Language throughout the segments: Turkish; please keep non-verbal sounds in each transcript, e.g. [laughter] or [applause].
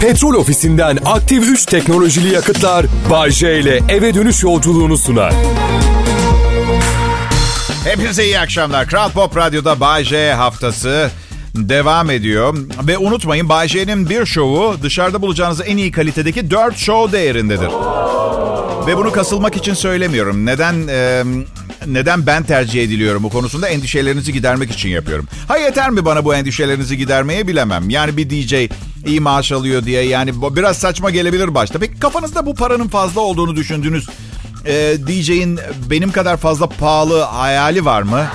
Petrol ofisinden aktif 3 teknolojili yakıtlar Bay J ile eve dönüş yolculuğunu sunar. Hepinize iyi akşamlar. Kral Pop Radyo'da Bay J haftası devam ediyor. Ve unutmayın Bay J'nin bir şovu dışarıda bulacağınız en iyi kalitedeki 4 show değerindedir. Ve bunu kasılmak için söylemiyorum. Neden e, neden ben tercih ediliyorum bu konusunda endişelerinizi gidermek için yapıyorum. Ha yeter mi bana bu endişelerinizi gidermeye bilemem. Yani bir DJ iyi maaş alıyor diye yani biraz saçma gelebilir başta. Peki kafanızda bu paranın fazla olduğunu düşündüğünüz e, DJ'in benim kadar fazla pahalı hayali var mı?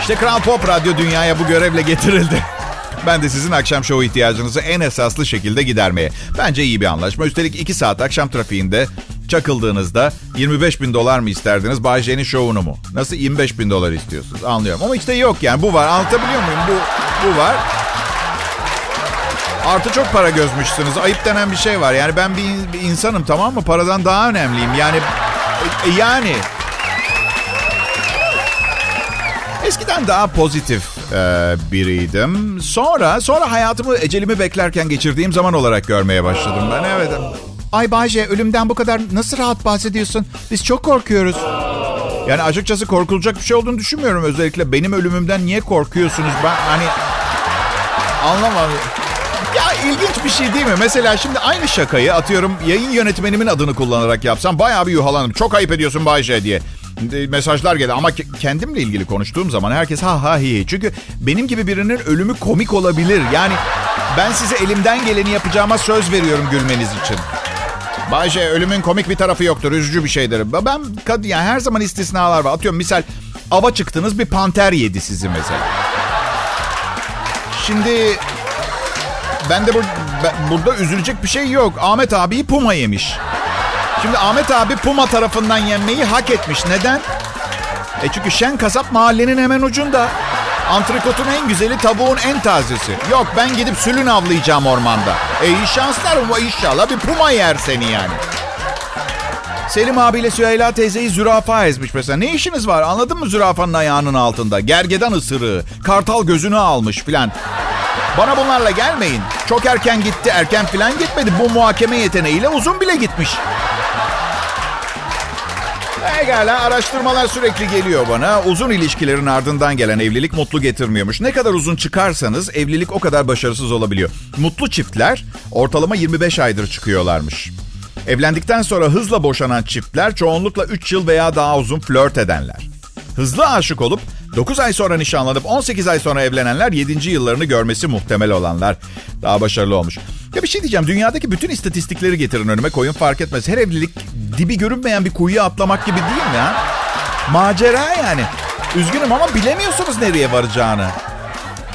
İşte Kral Pop Radyo dünyaya bu görevle getirildi. [laughs] Ben de sizin akşam şovu ihtiyacınızı en esaslı şekilde gidermeye. Bence iyi bir anlaşma. Üstelik 2 saat akşam trafiğinde çakıldığınızda 25 bin dolar mı isterdiniz Bay J'nin şovunu mu? Nasıl 25 bin dolar istiyorsunuz anlıyorum. Ama işte yok yani bu var anlatabiliyor muyum? Bu, bu var. Artı çok para gözmüşsünüz. Ayıp denen bir şey var. Yani ben bir, bir insanım tamam mı? Paradan daha önemliyim. Yani e, yani Eskiden daha pozitif e, biriydim. Sonra sonra hayatımı ecelimi beklerken geçirdiğim zaman olarak görmeye başladım ben. Evet. Ay Bayce ölümden bu kadar nasıl rahat bahsediyorsun? Biz çok korkuyoruz. Yani açıkçası korkulacak bir şey olduğunu düşünmüyorum. Özellikle benim ölümümden niye korkuyorsunuz? Ben hani anlamadım. Ya ilginç bir şey değil mi? Mesela şimdi aynı şakayı atıyorum yayın yönetmenimin adını kullanarak yapsam bayağı bir yuhalanırım. Çok ayıp ediyorsun Bayce diye mesajlar geldi ama kendimle ilgili konuştuğum zaman herkes ha ha hi. Çünkü benim gibi birinin ölümü komik olabilir. Yani ben size elimden geleni yapacağıma söz veriyorum gülmeniz için. Bayşe ölümün komik bir tarafı yoktur. Üzücü bir şeydir. Ben yani her zaman istisnalar var. Atıyorum misal ava çıktınız bir panter yedi sizi mesela. Şimdi ben de bur burada üzülecek bir şey yok. Ahmet abiyi puma yemiş. Şimdi Ahmet abi Puma tarafından yenmeyi hak etmiş. Neden? E çünkü Şen Kasap mahallenin hemen ucunda. Antrikotun en güzeli, tavuğun en tazesi. Yok ben gidip sülün avlayacağım ormanda. E iyi şanslar ama inşallah bir puma yer seni yani. Selim abiyle Süheyla teyzeyi zürafa ezmiş mesela. Ne işiniz var anladın mı zürafanın ayağının altında? Gergedan ısırığı, kartal gözünü almış filan. Bana bunlarla gelmeyin. Çok erken gitti, erken filan gitmedi. Bu muhakeme yeteneğiyle uzun bile gitmiş. Pekala araştırmalar sürekli geliyor bana. Uzun ilişkilerin ardından gelen evlilik mutlu getirmiyormuş. Ne kadar uzun çıkarsanız evlilik o kadar başarısız olabiliyor. Mutlu çiftler ortalama 25 aydır çıkıyorlarmış. Evlendikten sonra hızla boşanan çiftler çoğunlukla 3 yıl veya daha uzun flört edenler. Hızlı aşık olup 9 ay sonra nişanlanıp 18 ay sonra evlenenler 7. yıllarını görmesi muhtemel olanlar daha başarılı olmuş. Ya bir şey diyeceğim. Dünyadaki bütün istatistikleri getirin önüme koyun fark etmez. Her evlilik dibi görünmeyen bir kuyuya atlamak gibi değil mi ha? Macera yani. Üzgünüm ama bilemiyorsunuz nereye varacağını.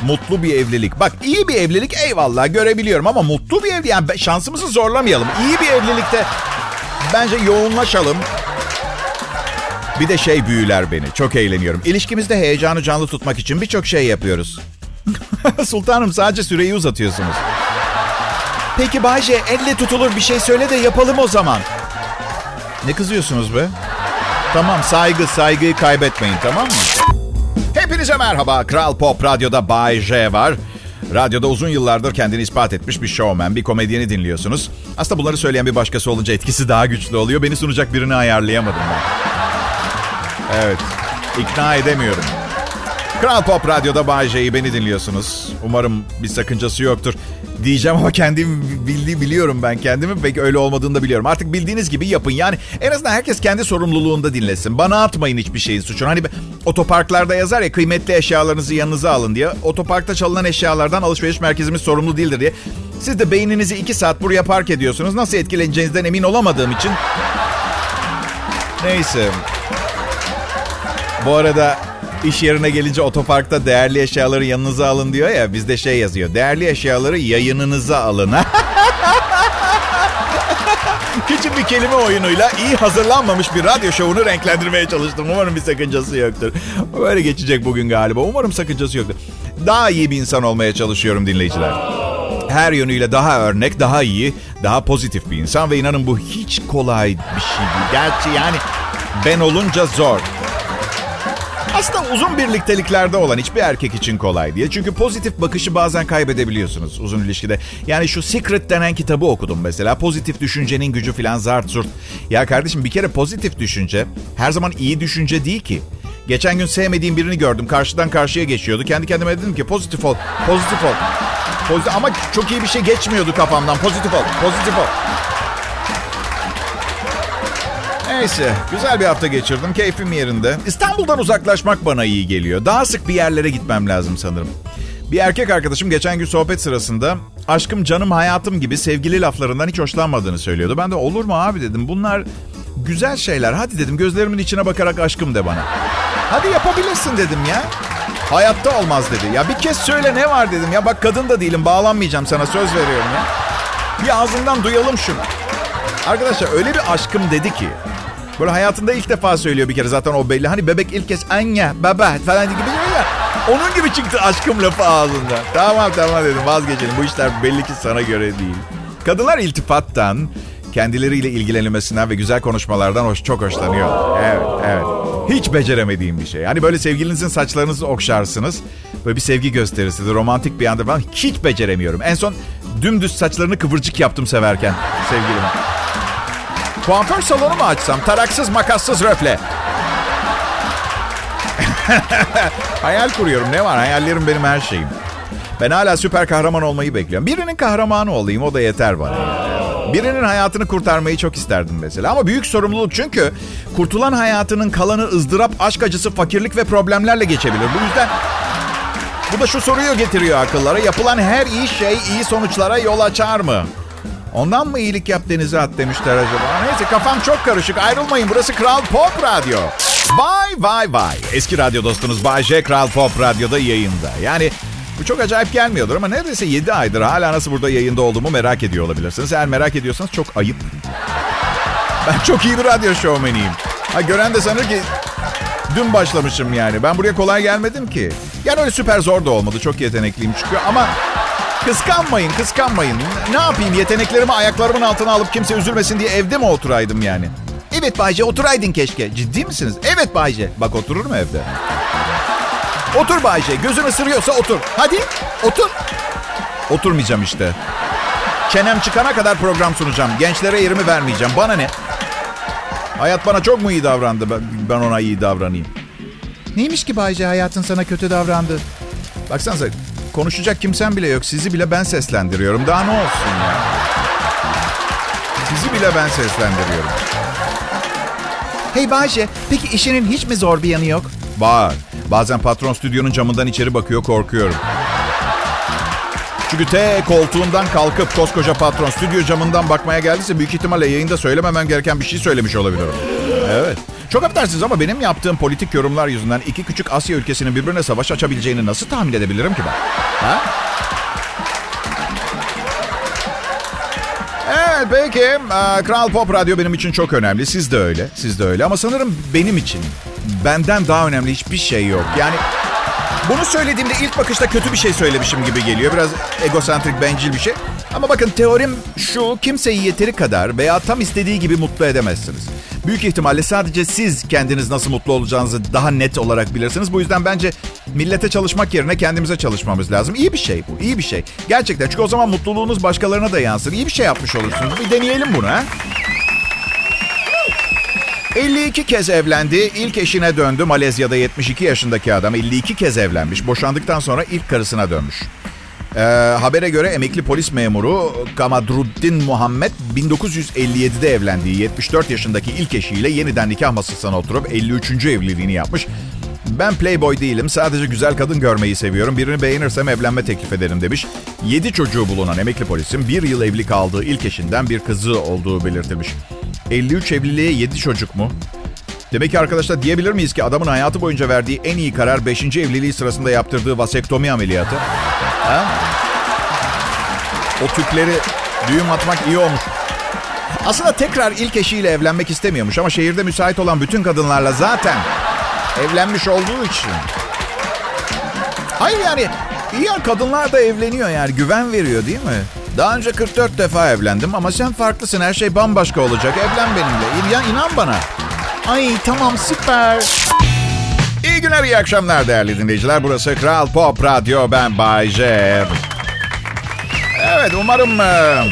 Mutlu bir evlilik. Bak iyi bir evlilik eyvallah görebiliyorum ama mutlu bir evlilik yani şansımızı zorlamayalım. İyi bir evlilikte bence yoğunlaşalım. Bir de şey büyüler beni. Çok eğleniyorum. İlişkimizde heyecanı canlı tutmak için birçok şey yapıyoruz. [laughs] Sultanım sadece süreyi uzatıyorsunuz. Peki Bayce elle tutulur bir şey söyle de yapalım o zaman. Ne kızıyorsunuz be? Tamam saygı saygıyı kaybetmeyin tamam mı? Hepinize merhaba. Kral Pop Radyo'da Bay J var. Radyoda uzun yıllardır kendini ispat etmiş bir showman, bir komedyeni dinliyorsunuz. Aslında bunları söyleyen bir başkası olunca etkisi daha güçlü oluyor. Beni sunacak birini ayarlayamadım ben. Evet, ikna edemiyorum. Kral Pop Radyo'da Bay J'yi beni dinliyorsunuz. Umarım bir sakıncası yoktur. Diyeceğim ama kendim bildiği biliyorum ben kendimi. Pek öyle olmadığını da biliyorum. Artık bildiğiniz gibi yapın. Yani en azından herkes kendi sorumluluğunda dinlesin. Bana atmayın hiçbir şeyin suçunu. Hani otoparklarda yazar ya kıymetli eşyalarınızı yanınıza alın diye. Otoparkta çalınan eşyalardan alışveriş merkezimiz sorumlu değildir diye. Siz de beyninizi iki saat buraya park ediyorsunuz. Nasıl etkileneceğinizden emin olamadığım için. Neyse. Bu arada İş yerine gelince otoparkta değerli eşyaları yanınıza alın diyor ya. Bizde şey yazıyor. Değerli eşyaları yayınınıza alın. [laughs] Küçük bir kelime oyunuyla iyi hazırlanmamış bir radyo şovunu renklendirmeye çalıştım. Umarım bir sakıncası yoktur. Böyle geçecek bugün galiba. Umarım sakıncası yoktur. Daha iyi bir insan olmaya çalışıyorum dinleyiciler. Her yönüyle daha örnek, daha iyi, daha pozitif bir insan ve inanın bu hiç kolay bir şey değil. Gerçi yani ben olunca zor. Aslında uzun birlikteliklerde olan hiçbir erkek için kolay diye. Çünkü pozitif bakışı bazen kaybedebiliyorsunuz uzun ilişkide. Yani şu Secret denen kitabı okudum mesela. Pozitif düşüncenin gücü filan zart zurt. Ya kardeşim bir kere pozitif düşünce her zaman iyi düşünce değil ki. Geçen gün sevmediğim birini gördüm. Karşıdan karşıya geçiyordu. Kendi kendime dedim ki pozitif ol, pozitif ol. Pozitif, ama çok iyi bir şey geçmiyordu kafamdan. Pozitif ol, pozitif ol. Neyse, güzel bir hafta geçirdim. Keyfim yerinde. İstanbul'dan uzaklaşmak bana iyi geliyor. Daha sık bir yerlere gitmem lazım sanırım. Bir erkek arkadaşım geçen gün sohbet sırasında aşkım canım hayatım gibi sevgili laflarından hiç hoşlanmadığını söylüyordu. Ben de olur mu abi dedim. Bunlar güzel şeyler. Hadi dedim gözlerimin içine bakarak aşkım de bana. Hadi yapabilirsin dedim ya. Hayatta olmaz dedi. Ya bir kez söyle ne var dedim. Ya bak kadın da değilim bağlanmayacağım sana söz veriyorum ya. Bir ağzından duyalım şunu. Arkadaşlar öyle bir aşkım dedi ki. Böyle hayatında ilk defa söylüyor bir kere zaten o belli. Hani bebek ilk kez anne, baba falan gibi diyor ya. Onun gibi çıktı aşkım lafı ağzında. Tamam tamam dedim vazgeçelim. Bu işler belli ki sana göre değil. Kadınlar iltifattan, kendileriyle ilgilenilmesinden ve güzel konuşmalardan hoş, çok hoşlanıyor. Evet, evet. Hiç beceremediğim bir şey. Hani böyle sevgilinizin saçlarınızı okşarsınız. Böyle bir sevgi gösterisidir, romantik bir anda falan. Hiç beceremiyorum. En son dümdüz saçlarını kıvırcık yaptım severken sevgilime. Kuaför salonu mu açsam? Taraksız, makassız röfle. [laughs] Hayal kuruyorum. Ne var? Hayallerim benim her şeyim. Ben hala süper kahraman olmayı bekliyorum. Birinin kahramanı olayım o da yeter bana. Birinin hayatını kurtarmayı çok isterdim mesela. Ama büyük sorumluluk çünkü kurtulan hayatının kalanı ızdırap, aşk acısı, fakirlik ve problemlerle geçebilir. Bu yüzden bu da şu soruyu getiriyor akıllara. Yapılan her iyi şey iyi sonuçlara yol açar mı? Ondan mı iyilik yap denize at demişler acaba? Neyse kafam çok karışık. Ayrılmayın burası Kral Pop Radyo. Vay vay vay. Eski radyo dostunuz Bay J Kral Pop Radyo'da yayında. Yani bu çok acayip gelmiyordur ama neredeyse 7 aydır hala nasıl burada yayında olduğumu merak ediyor olabilirsiniz. Eğer merak ediyorsanız çok ayıp. Ben çok iyi bir radyo şovmeniyim. Ha, gören de sanır ki dün başlamışım yani. Ben buraya kolay gelmedim ki. Yani öyle süper zor da olmadı. Çok yetenekliyim çünkü ama kıskanmayın, kıskanmayın. Ne yapayım? Yeteneklerimi ayaklarımın altına alıp kimse üzülmesin diye evde mi oturaydım yani? Evet Bayce oturaydın keşke. Ciddi misiniz? Evet Bayce. Bak oturur mu evde? Otur Bayce. Gözün ısırıyorsa otur. Hadi otur. Oturmayacağım işte. Çenem çıkana kadar program sunacağım. Gençlere yerimi vermeyeceğim. Bana ne? Hayat bana çok mu iyi davrandı? Ben ona iyi davranayım. Neymiş ki Bayce hayatın sana kötü davrandı? Baksanıza konuşacak kimsen bile yok. Sizi bile ben seslendiriyorum. Daha ne olsun ya? Sizi bile ben seslendiriyorum. Hey Bayce, peki işinin hiç mi zor bir yanı yok? Var. Bazen patron stüdyonun camından içeri bakıyor, korkuyorum. Çünkü T koltuğundan kalkıp koskoca patron stüdyo camından bakmaya geldiyse büyük ihtimalle yayında söylememen gereken bir şey söylemiş olabilirim. Evet. Çok affedersiniz ama benim yaptığım politik yorumlar yüzünden iki küçük Asya ülkesinin birbirine savaş açabileceğini nasıl tahmin edebilirim ki ben? Ha? Evet peki. Ee, Kral Pop Radyo benim için çok önemli. Siz de öyle. Siz de öyle. Ama sanırım benim için benden daha önemli hiçbir şey yok. Yani bunu söylediğimde ilk bakışta kötü bir şey söylemişim gibi geliyor. Biraz egosantrik, bencil bir şey. Ama bakın teorim şu, kimseyi yeteri kadar veya tam istediği gibi mutlu edemezsiniz. Büyük ihtimalle sadece siz kendiniz nasıl mutlu olacağınızı daha net olarak bilirsiniz. Bu yüzden bence millete çalışmak yerine kendimize çalışmamız lazım. İyi bir şey bu, iyi bir şey. Gerçekten çünkü o zaman mutluluğunuz başkalarına da yansır. İyi bir şey yapmış olursunuz. Bir deneyelim bunu ha. 52 kez evlendi. İlk eşine döndü. Malezya'da 72 yaşındaki adam 52 kez evlenmiş. Boşandıktan sonra ilk karısına dönmüş. Ee, habere göre emekli polis memuru Kamadruddin Muhammed 1957'de evlendiği 74 yaşındaki ilk eşiyle yeniden nikah masasına oturup 53. evliliğini yapmış. Ben playboy değilim. Sadece güzel kadın görmeyi seviyorum. Birini beğenirsem evlenme teklif ederim demiş. 7 çocuğu bulunan emekli polisin bir yıl evli kaldığı ilk eşinden bir kızı olduğu belirtilmiş. 53 evliliğe 7 çocuk mu? Demek ki arkadaşlar diyebilir miyiz ki adamın hayatı boyunca verdiği en iyi karar 5. evliliği sırasında yaptırdığı vasektomi ameliyatı? Ha? O tüpleri düğüm atmak iyi olmuş. Aslında tekrar ilk eşiyle evlenmek istemiyormuş ama şehirde müsait olan bütün kadınlarla zaten evlenmiş olduğu için. Hayır yani iyi ya kadınlar da evleniyor yani güven veriyor değil mi? Daha önce 44 defa evlendim ama sen farklısın her şey bambaşka olacak. Evlen benimle. Ya inan bana. Ay tamam süper. İyi günler, iyi akşamlar değerli dinleyiciler. Burası Kral Pop Radyo, ben Bay. Evet, umarım e,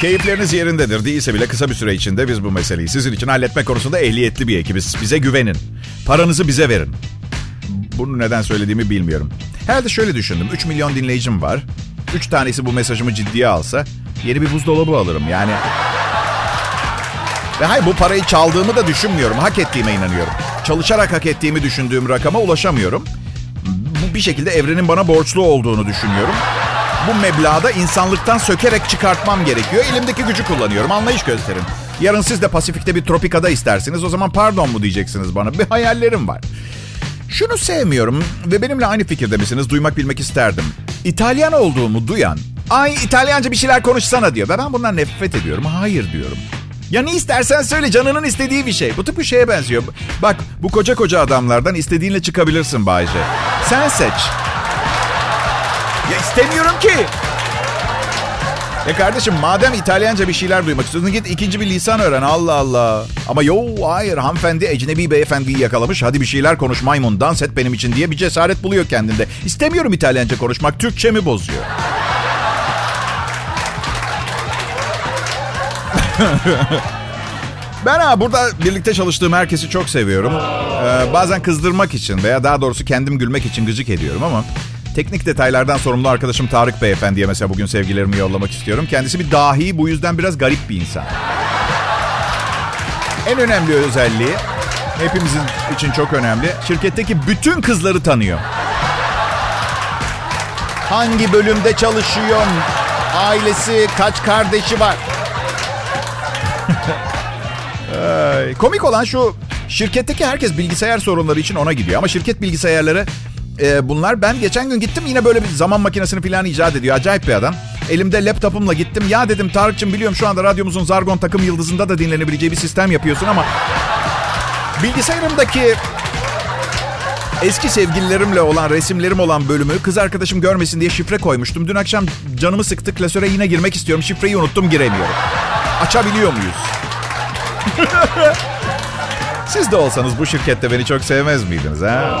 keyifleriniz yerindedir. Değilse bile kısa bir süre içinde biz bu meseleyi sizin için halletme konusunda ehliyetli bir ekibiz. Bize güvenin. Paranızı bize verin. Bunu neden söylediğimi bilmiyorum. Herhalde şöyle düşündüm. 3 milyon dinleyicim var. 3 tanesi bu mesajımı ciddiye alsa yeni bir buzdolabı alırım. Yani ve hayır bu parayı çaldığımı da düşünmüyorum. Hak ettiğime inanıyorum. Çalışarak hak ettiğimi düşündüğüm rakama ulaşamıyorum. Bu bir şekilde evrenin bana borçlu olduğunu düşünüyorum. Bu meblağda insanlıktan sökerek çıkartmam gerekiyor. Elimdeki gücü kullanıyorum. Anlayış gösterin. Yarın siz de Pasifik'te bir tropikada istersiniz. O zaman pardon mu diyeceksiniz bana. Bir hayallerim var. Şunu sevmiyorum ve benimle aynı fikirde misiniz? Duymak bilmek isterdim. İtalyan olduğumu duyan, ay İtalyanca bir şeyler konuşsana diyor. Ben bundan nefret ediyorum. Hayır diyorum. Ya ne istersen söyle canının istediği bir şey. Bu tıpkı şeye benziyor. Bak bu koca koca adamlardan istediğinle çıkabilirsin Bayce. Sen seç. Ya istemiyorum ki. Ya kardeşim madem İtalyanca bir şeyler duymak istiyorsun git ikinci bir lisan öğren Allah Allah. Ama yo hayır hanımefendi ecnebi beyefendiyi yakalamış. Hadi bir şeyler konuş maymun dans et benim için diye bir cesaret buluyor kendinde. İstemiyorum İtalyanca konuşmak Türkçemi bozuyor. [laughs] Ben ha burada birlikte çalıştığım herkesi çok seviyorum. Ee, bazen kızdırmak için veya daha doğrusu kendim gülmek için gıcık ediyorum ama teknik detaylardan sorumlu arkadaşım Tarık Beyefendi'ye mesela bugün sevgilerimi yollamak istiyorum. Kendisi bir dahi bu yüzden biraz garip bir insan. En önemli özelliği hepimizin için çok önemli. Şirketteki bütün kızları tanıyor. Hangi bölümde çalışıyor? Ailesi, kaç kardeşi var? Ee, komik olan şu şirketteki herkes bilgisayar sorunları için ona gidiyor. Ama şirket bilgisayarları e, bunlar ben geçen gün gittim yine böyle bir zaman makinesini falan icat ediyor. Acayip bir adam. Elimde laptopumla gittim. Ya dedim Tarık'cığım biliyorum şu anda radyomuzun Zargon takım yıldızında da dinlenebileceği bir sistem yapıyorsun ama bilgisayarımdaki eski sevgililerimle olan resimlerim olan bölümü kız arkadaşım görmesin diye şifre koymuştum. Dün akşam canımı sıktı klasöre yine girmek istiyorum. Şifreyi unuttum giremiyorum. Açabiliyor muyuz? [laughs] Siz de olsanız bu şirkette beni çok sevmez miydiniz ha?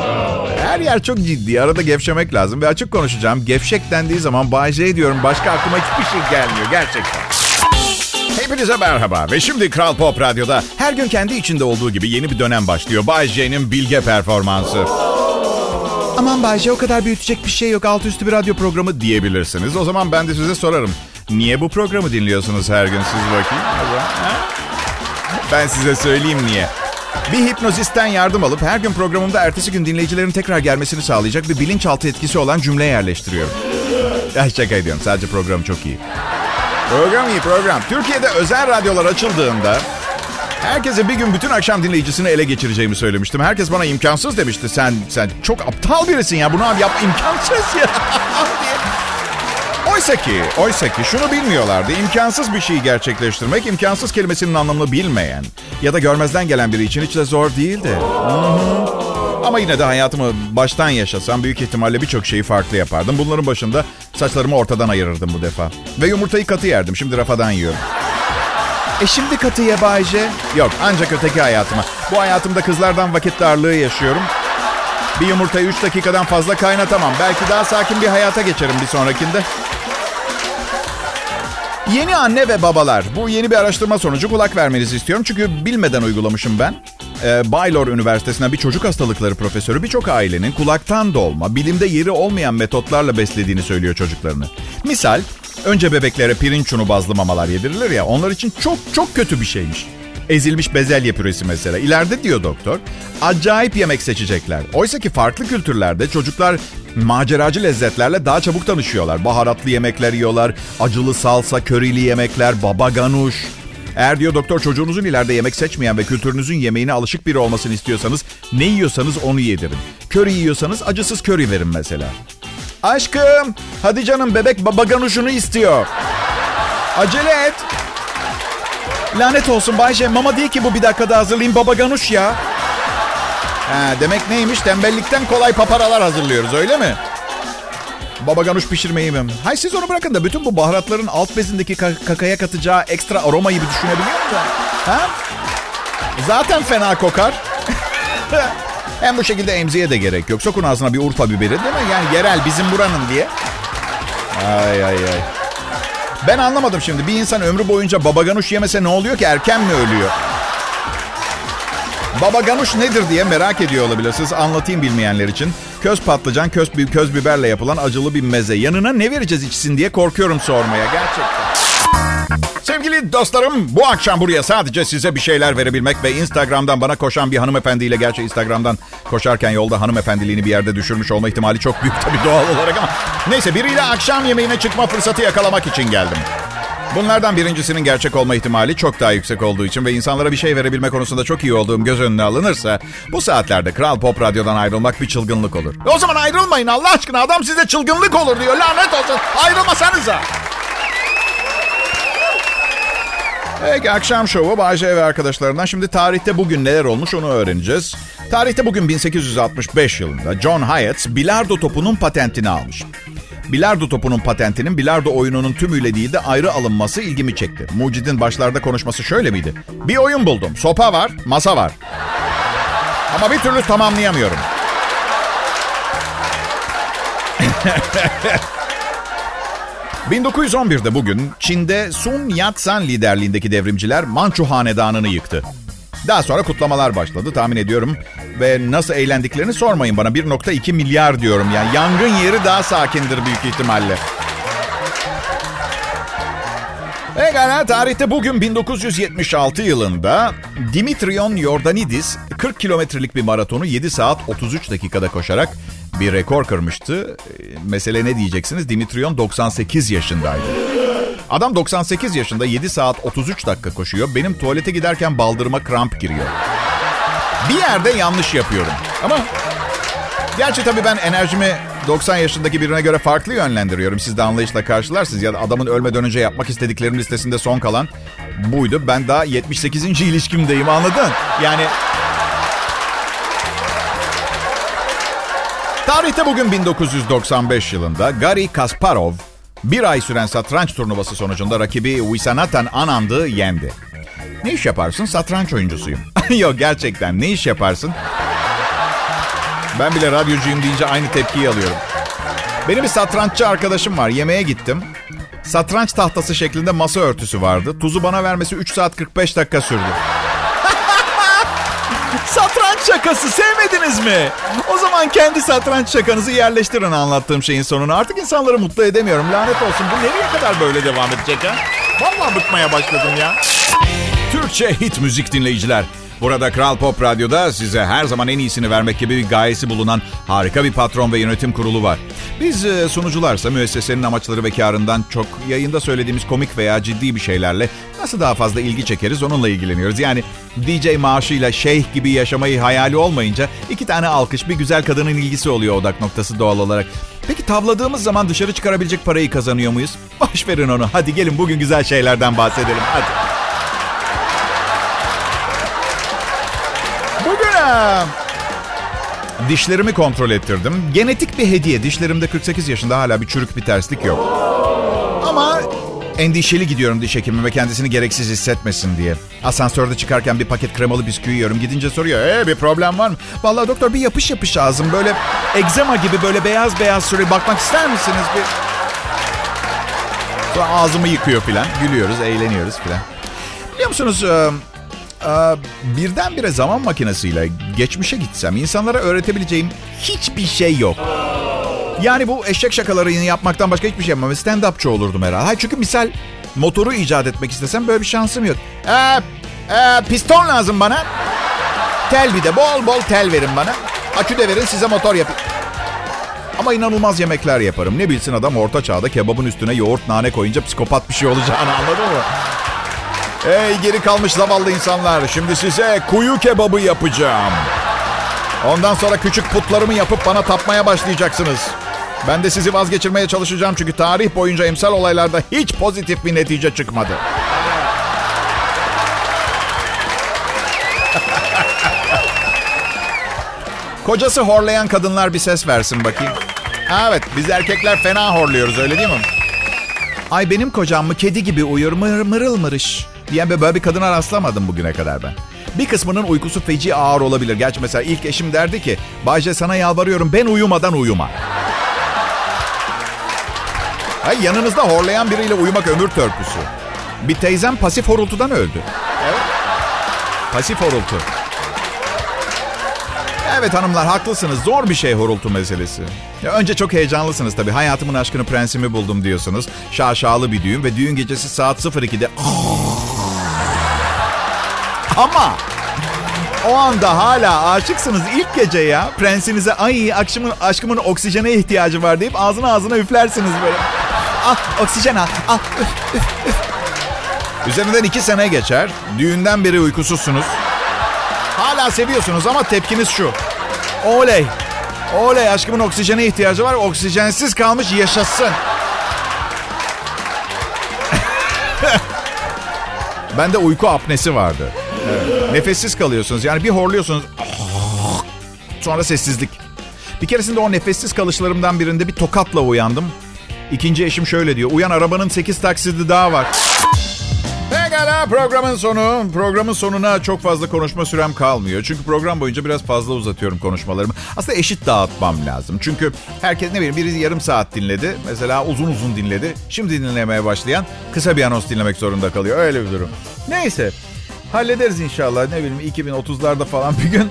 Her yer çok ciddi. Arada gevşemek lazım ve açık konuşacağım. Gevşek dendiği zaman Bay J diyorum. Başka aklıma hiçbir şey gelmiyor gerçekten. Hepinize merhaba ve şimdi Kral Pop Radyo'da her gün kendi içinde olduğu gibi yeni bir dönem başlıyor. Bay J'nin bilge performansı. Aman Bay J o kadar büyütecek bir şey yok. Alt üstü bir radyo programı diyebilirsiniz. O zaman ben de size sorarım. Niye bu programı dinliyorsunuz her gün siz bakayım? Ben size söyleyeyim niye. Bir hipnozisten yardım alıp her gün programımda ertesi gün dinleyicilerin tekrar gelmesini sağlayacak bir bilinçaltı etkisi olan cümle yerleştiriyorum. Ya şaka ediyorum. Sadece program çok iyi. Program iyi program. Türkiye'de özel radyolar açıldığında herkese bir gün bütün akşam dinleyicisini ele geçireceğimi söylemiştim. Herkes bana imkansız demişti. Sen sen çok aptal birisin ya. Bunu abi yap imkansız ya. [laughs] Oysa ki, oysa ki şunu bilmiyorlardı. İmkansız bir şeyi gerçekleştirmek, imkansız kelimesinin anlamını bilmeyen ya da görmezden gelen biri için hiç de zor değildi. Ama yine de hayatımı baştan yaşasam büyük ihtimalle birçok şeyi farklı yapardım. Bunların başında saçlarımı ortadan ayırırdım bu defa. Ve yumurtayı katı yerdim. Şimdi rafadan yiyorum. E şimdi katı ye Bayce. Yok ancak öteki hayatıma. Bu hayatımda kızlardan vakit darlığı yaşıyorum. Bir yumurtayı 3 dakikadan fazla kaynatamam. Belki daha sakin bir hayata geçerim bir sonrakinde. Yeni anne ve babalar. Bu yeni bir araştırma sonucu kulak vermenizi istiyorum. Çünkü bilmeden uygulamışım ben. Ee, Baylor Üniversitesi'nden bir çocuk hastalıkları profesörü birçok ailenin kulaktan dolma, bilimde yeri olmayan metotlarla beslediğini söylüyor çocuklarını. Misal, önce bebeklere pirinç unu bazlı mamalar yedirilir ya, onlar için çok çok kötü bir şeymiş. Ezilmiş bezelye püresi mesela. İleride diyor doktor, acayip yemek seçecekler. Oysa ki farklı kültürlerde çocuklar maceracı lezzetlerle daha çabuk tanışıyorlar. Baharatlı yemekler yiyorlar, acılı salsa, körili yemekler, baba ganuş. Eğer diyor doktor çocuğunuzun ileride yemek seçmeyen ve kültürünüzün yemeğine alışık biri olmasını istiyorsanız ne yiyorsanız onu yedirin. Köri yiyorsanız acısız köri verin mesela. Aşkım, hadi canım bebek baba ganuşunu istiyor. Acele et. Lanet olsun Bayşe, mama değil ki bu bir dakikada hazırlayayım baba ganuş ya. Ha, demek neymiş? Tembellikten kolay paparalar hazırlıyoruz öyle mi? Baba ganuş pişirmeyi mi? Hay siz onu bırakın da bütün bu baharatların alt bezindeki kakaya katacağı ekstra aromayı bir düşünebiliyor musun? Ha? Zaten fena kokar. [laughs] Hem bu şekilde emziğe de gerek yok. Sokun ağzına bir Urfa biberi değil mi? Yani yerel bizim buranın diye. Ay ay ay. Ben anlamadım şimdi. Bir insan ömrü boyunca baba ganuş yemese ne oluyor ki? Erken mi ölüyor? Baba ganuş nedir diye merak ediyor olabilirsiniz. Anlatayım bilmeyenler için. Köz patlıcan, köz, köz biberle yapılan acılı bir meze. Yanına ne vereceğiz içsin diye korkuyorum sormaya gerçekten. Sevgili dostlarım bu akşam buraya sadece size bir şeyler verebilmek ve Instagram'dan bana koşan bir hanımefendiyle gerçi Instagram'dan koşarken yolda hanımefendiliğini bir yerde düşürmüş olma ihtimali çok büyük tabii doğal olarak ama neyse biriyle akşam yemeğine çıkma fırsatı yakalamak için geldim. Bunlardan birincisinin gerçek olma ihtimali çok daha yüksek olduğu için ve insanlara bir şey verebilme konusunda çok iyi olduğum göz önüne alınırsa bu saatlerde Kral Pop Radyo'dan ayrılmak bir çılgınlık olur. O zaman ayrılmayın Allah aşkına adam size çılgınlık olur diyor lanet olsun ayrılmasanıza. Peki akşam şovu Bayce ve arkadaşlarından. Şimdi tarihte bugün neler olmuş onu öğreneceğiz. Tarihte bugün 1865 yılında John Hyatt bilardo topunun patentini almış. Bilardo topunun patentinin bilardo oyununun tümüyle değil de ayrı alınması ilgimi çekti. Mucid'in başlarda konuşması şöyle miydi? Bir oyun buldum. Sopa var, masa var. Ama bir türlü tamamlayamıyorum. [laughs] 1911'de bugün Çin'de Sun Yat-sen liderliğindeki devrimciler Mançu Hanedanı'nı yıktı. Daha sonra kutlamalar başladı tahmin ediyorum. Ve nasıl eğlendiklerini sormayın bana. 1.2 milyar diyorum yani. Yangın yeri daha sakindir büyük ihtimalle. Pekala tarihte bugün 1976 yılında Dimitrion Yordanidis 40 kilometrelik bir maratonu 7 saat 33 dakikada koşarak bir rekor kırmıştı. Mesele ne diyeceksiniz? Dimitrion 98 yaşındaydı. Adam 98 yaşında 7 saat 33 dakika koşuyor. Benim tuvalete giderken baldırıma kramp giriyor. Bir yerde yanlış yapıyorum. Ama gerçi tabii ben enerjimi 90 yaşındaki birine göre farklı yönlendiriyorum. Siz de anlayışla karşılarsınız. Ya da adamın ölmeden önce yapmak istediklerim listesinde son kalan buydu. Ben daha 78. ilişkimdeyim anladın? Yani Tarihte bugün 1995 yılında Gary Kasparov bir ay süren satranç turnuvası sonucunda rakibi Wissanatan Anand'ı yendi. Ne iş yaparsın? Satranç oyuncusuyum. [laughs] Yok gerçekten ne iş yaparsın? Ben bile radyocuyum deyince aynı tepkiyi alıyorum. Benim bir satranççı arkadaşım var. Yemeğe gittim. Satranç tahtası şeklinde masa örtüsü vardı. Tuzu bana vermesi 3 saat 45 dakika sürdü. Şakası sevmediniz mi? O zaman kendi satranç şakanızı yerleştirin anlattığım şeyin sonuna. Artık insanları mutlu edemiyorum. Lanet olsun. Bu nereye kadar böyle devam edecek ha? Vallahi bıkmaya başladım ya. Türkçe hit müzik dinleyiciler. Burada Kral Pop Radyo'da size her zaman en iyisini vermek gibi bir gayesi bulunan harika bir patron ve yönetim kurulu var. Biz e, sunucularsa müessesenin amaçları ve karından çok yayında söylediğimiz komik veya ciddi bir şeylerle nasıl daha fazla ilgi çekeriz onunla ilgileniyoruz. Yani DJ maaşıyla şeyh gibi yaşamayı hayali olmayınca iki tane alkış bir güzel kadının ilgisi oluyor odak noktası doğal olarak. Peki tavladığımız zaman dışarı çıkarabilecek parayı kazanıyor muyuz? Boş verin onu. Hadi gelin bugün güzel şeylerden bahsedelim. Hadi. Dişlerimi kontrol ettirdim. Genetik bir hediye. Dişlerimde 48 yaşında hala bir çürük bir terslik yok. Ama endişeli gidiyorum diş hekimime kendisini gereksiz hissetmesin diye. Asansörde çıkarken bir paket kremalı bisküvi yiyorum. Gidince soruyor, ee bir problem var mı? Vallahi doktor bir yapış yapış ağzım. Böyle egzama gibi böyle beyaz beyaz süre bakmak ister misiniz? Bir... Sonra ağzımı yıkıyor filan. Gülüyoruz, eğleniyoruz filan. Biliyor musunuz birdenbire zaman makinesiyle geçmişe gitsem insanlara öğretebileceğim hiçbir şey yok. Yani bu eşek şakalarını yapmaktan başka hiçbir şey yapmam. Stand-upçı olurdum herhalde. Hayır çünkü misal motoru icat etmek istesem böyle bir şansım yok. Ee, e, piston lazım bana. Tel bir de bol bol tel verin bana. Akü de verin size motor yapayım. Ama inanılmaz yemekler yaparım. Ne bilsin adam orta çağda kebabın üstüne yoğurt nane koyunca psikopat bir şey olacağını anladın mı? Ey geri kalmış zavallı insanlar. Şimdi size kuyu kebabı yapacağım. Ondan sonra küçük putlarımı yapıp bana tapmaya başlayacaksınız. Ben de sizi vazgeçirmeye çalışacağım çünkü tarih boyunca emsal olaylarda hiç pozitif bir netice çıkmadı. [laughs] Kocası horlayan kadınlar bir ses versin bakayım. Evet biz erkekler fena horluyoruz öyle değil mi? Ay benim kocam mı kedi gibi uyur mır mırıl mırış diyen böyle bir kadına rastlamadım bugüne kadar ben. Bir kısmının uykusu feci ağır olabilir. Gerçi mesela ilk eşim derdi ki Bayce sana yalvarıyorum ben uyumadan uyuma. Ay, yanınızda horlayan biriyle uyumak ömür törpüsü. Bir teyzem pasif horultudan öldü. Evet. Pasif horultu. Evet hanımlar haklısınız. Zor bir şey horultu meselesi. Ya önce çok heyecanlısınız tabii. Hayatımın aşkını prensimi buldum diyorsunuz. Şaşalı bir düğün ve düğün gecesi saat 02'de... Ama o anda hala aşıksınız ilk gece ya. Prensinize ay akşamın, aşkımın oksijene ihtiyacı var deyip ağzına ağzına üflersiniz böyle. Ah oksijen al. Ah. Üzerinden iki sene geçer. Düğünden beri uykusuzsunuz. Hala seviyorsunuz ama tepkiniz şu. Oley. Oley aşkımın oksijene ihtiyacı var. Oksijensiz kalmış yaşasın. [laughs] Bende uyku apnesi vardı. Nefessiz kalıyorsunuz. Yani bir horluyorsunuz. [gasps] Sonra sessizlik. Bir keresinde o nefessiz kalışlarımdan birinde bir tokatla uyandım. İkinci eşim şöyle diyor. Uyan arabanın 8 taksidi daha var. Pekala programın sonu. Programın sonuna çok fazla konuşma sürem kalmıyor. Çünkü program boyunca biraz fazla uzatıyorum konuşmalarımı. Aslında eşit dağıtmam lazım. Çünkü herkes ne bileyim biri yarım saat dinledi. Mesela uzun uzun dinledi. Şimdi dinlemeye başlayan kısa bir anons dinlemek zorunda kalıyor. Öyle bir durum. Neyse. Hallederiz inşallah. Ne bileyim 2030'larda falan bir gün.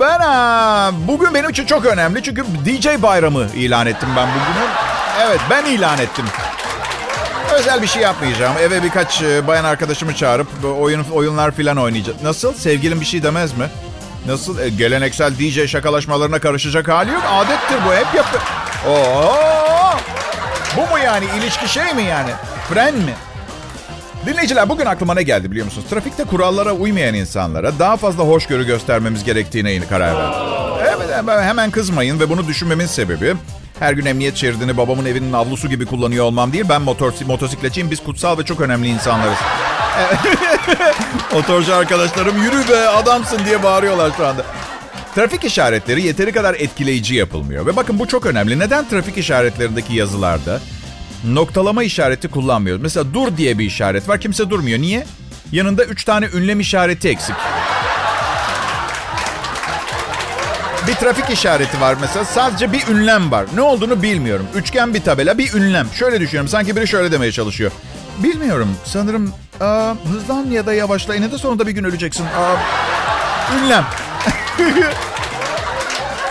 Ben ha, bugün benim için çok önemli. Çünkü DJ bayramı ilan ettim ben bugünü. Evet ben ilan ettim. Özel bir şey yapmayacağım. Eve birkaç e, bayan arkadaşımı çağırıp oyun oyunlar falan oynayacağım. Nasıl? Sevgilim bir şey demez mi? Nasıl? E, geleneksel DJ şakalaşmalarına karışacak hali yok. Adettir bu. Hep yapı. Oo! Bu mu yani? İlişki şey mi yani? Fren mi? Dinleyiciler bugün aklıma ne geldi biliyor musunuz? Trafikte kurallara uymayan insanlara daha fazla hoşgörü göstermemiz gerektiğine karar verdim. Evet hemen kızmayın ve bunu düşünmemin sebebi her gün emniyet şeridini babamın evinin avlusu gibi kullanıyor olmam değil. Ben motor, motosikletçiyim. Biz kutsal ve çok önemli insanlarız. [laughs] Motorcu arkadaşlarım yürü be adamsın diye bağırıyorlar şu anda. Trafik işaretleri yeteri kadar etkileyici yapılmıyor. Ve bakın bu çok önemli. Neden trafik işaretlerindeki yazılarda noktalama işareti kullanmıyoruz? Mesela dur diye bir işaret var. Kimse durmuyor. Niye? Yanında üç tane ünlem işareti eksik. Bir trafik işareti var mesela. Sadece bir ünlem var. Ne olduğunu bilmiyorum. Üçgen bir tabela, bir ünlem. Şöyle düşünüyorum. Sanki biri şöyle demeye çalışıyor. Bilmiyorum. Sanırım aa, hızlan ya da yavaşla. Yine de sonunda bir gün öleceksin. Aa, ünlem. [laughs]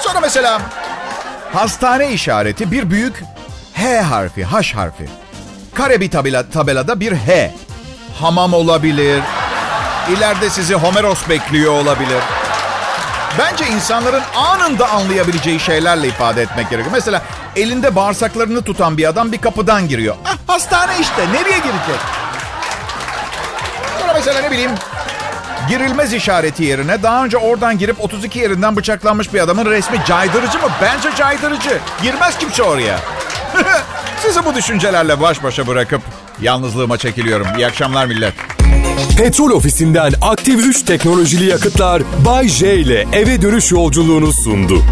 Sonra mesela hastane işareti bir büyük H harfi, H harfi. Kare bir tabela, tabelada bir H. Hamam olabilir. İleride sizi Homeros bekliyor olabilir. Bence insanların anında anlayabileceği şeylerle ifade etmek gerekiyor. Mesela elinde bağırsaklarını tutan bir adam bir kapıdan giriyor. Ah, hastane işte nereye girecek? Sonra mesela ne bileyim girilmez işareti yerine daha önce oradan girip 32 yerinden bıçaklanmış bir adamın resmi caydırıcı mı? Bence caydırıcı. Girmez kimse oraya. [laughs] Sizi bu düşüncelerle baş başa bırakıp yalnızlığıma çekiliyorum. İyi akşamlar millet. Petrol ofisinden aktif 3 teknolojili yakıtlar Bay J ile eve dönüş yolculuğunu sundu.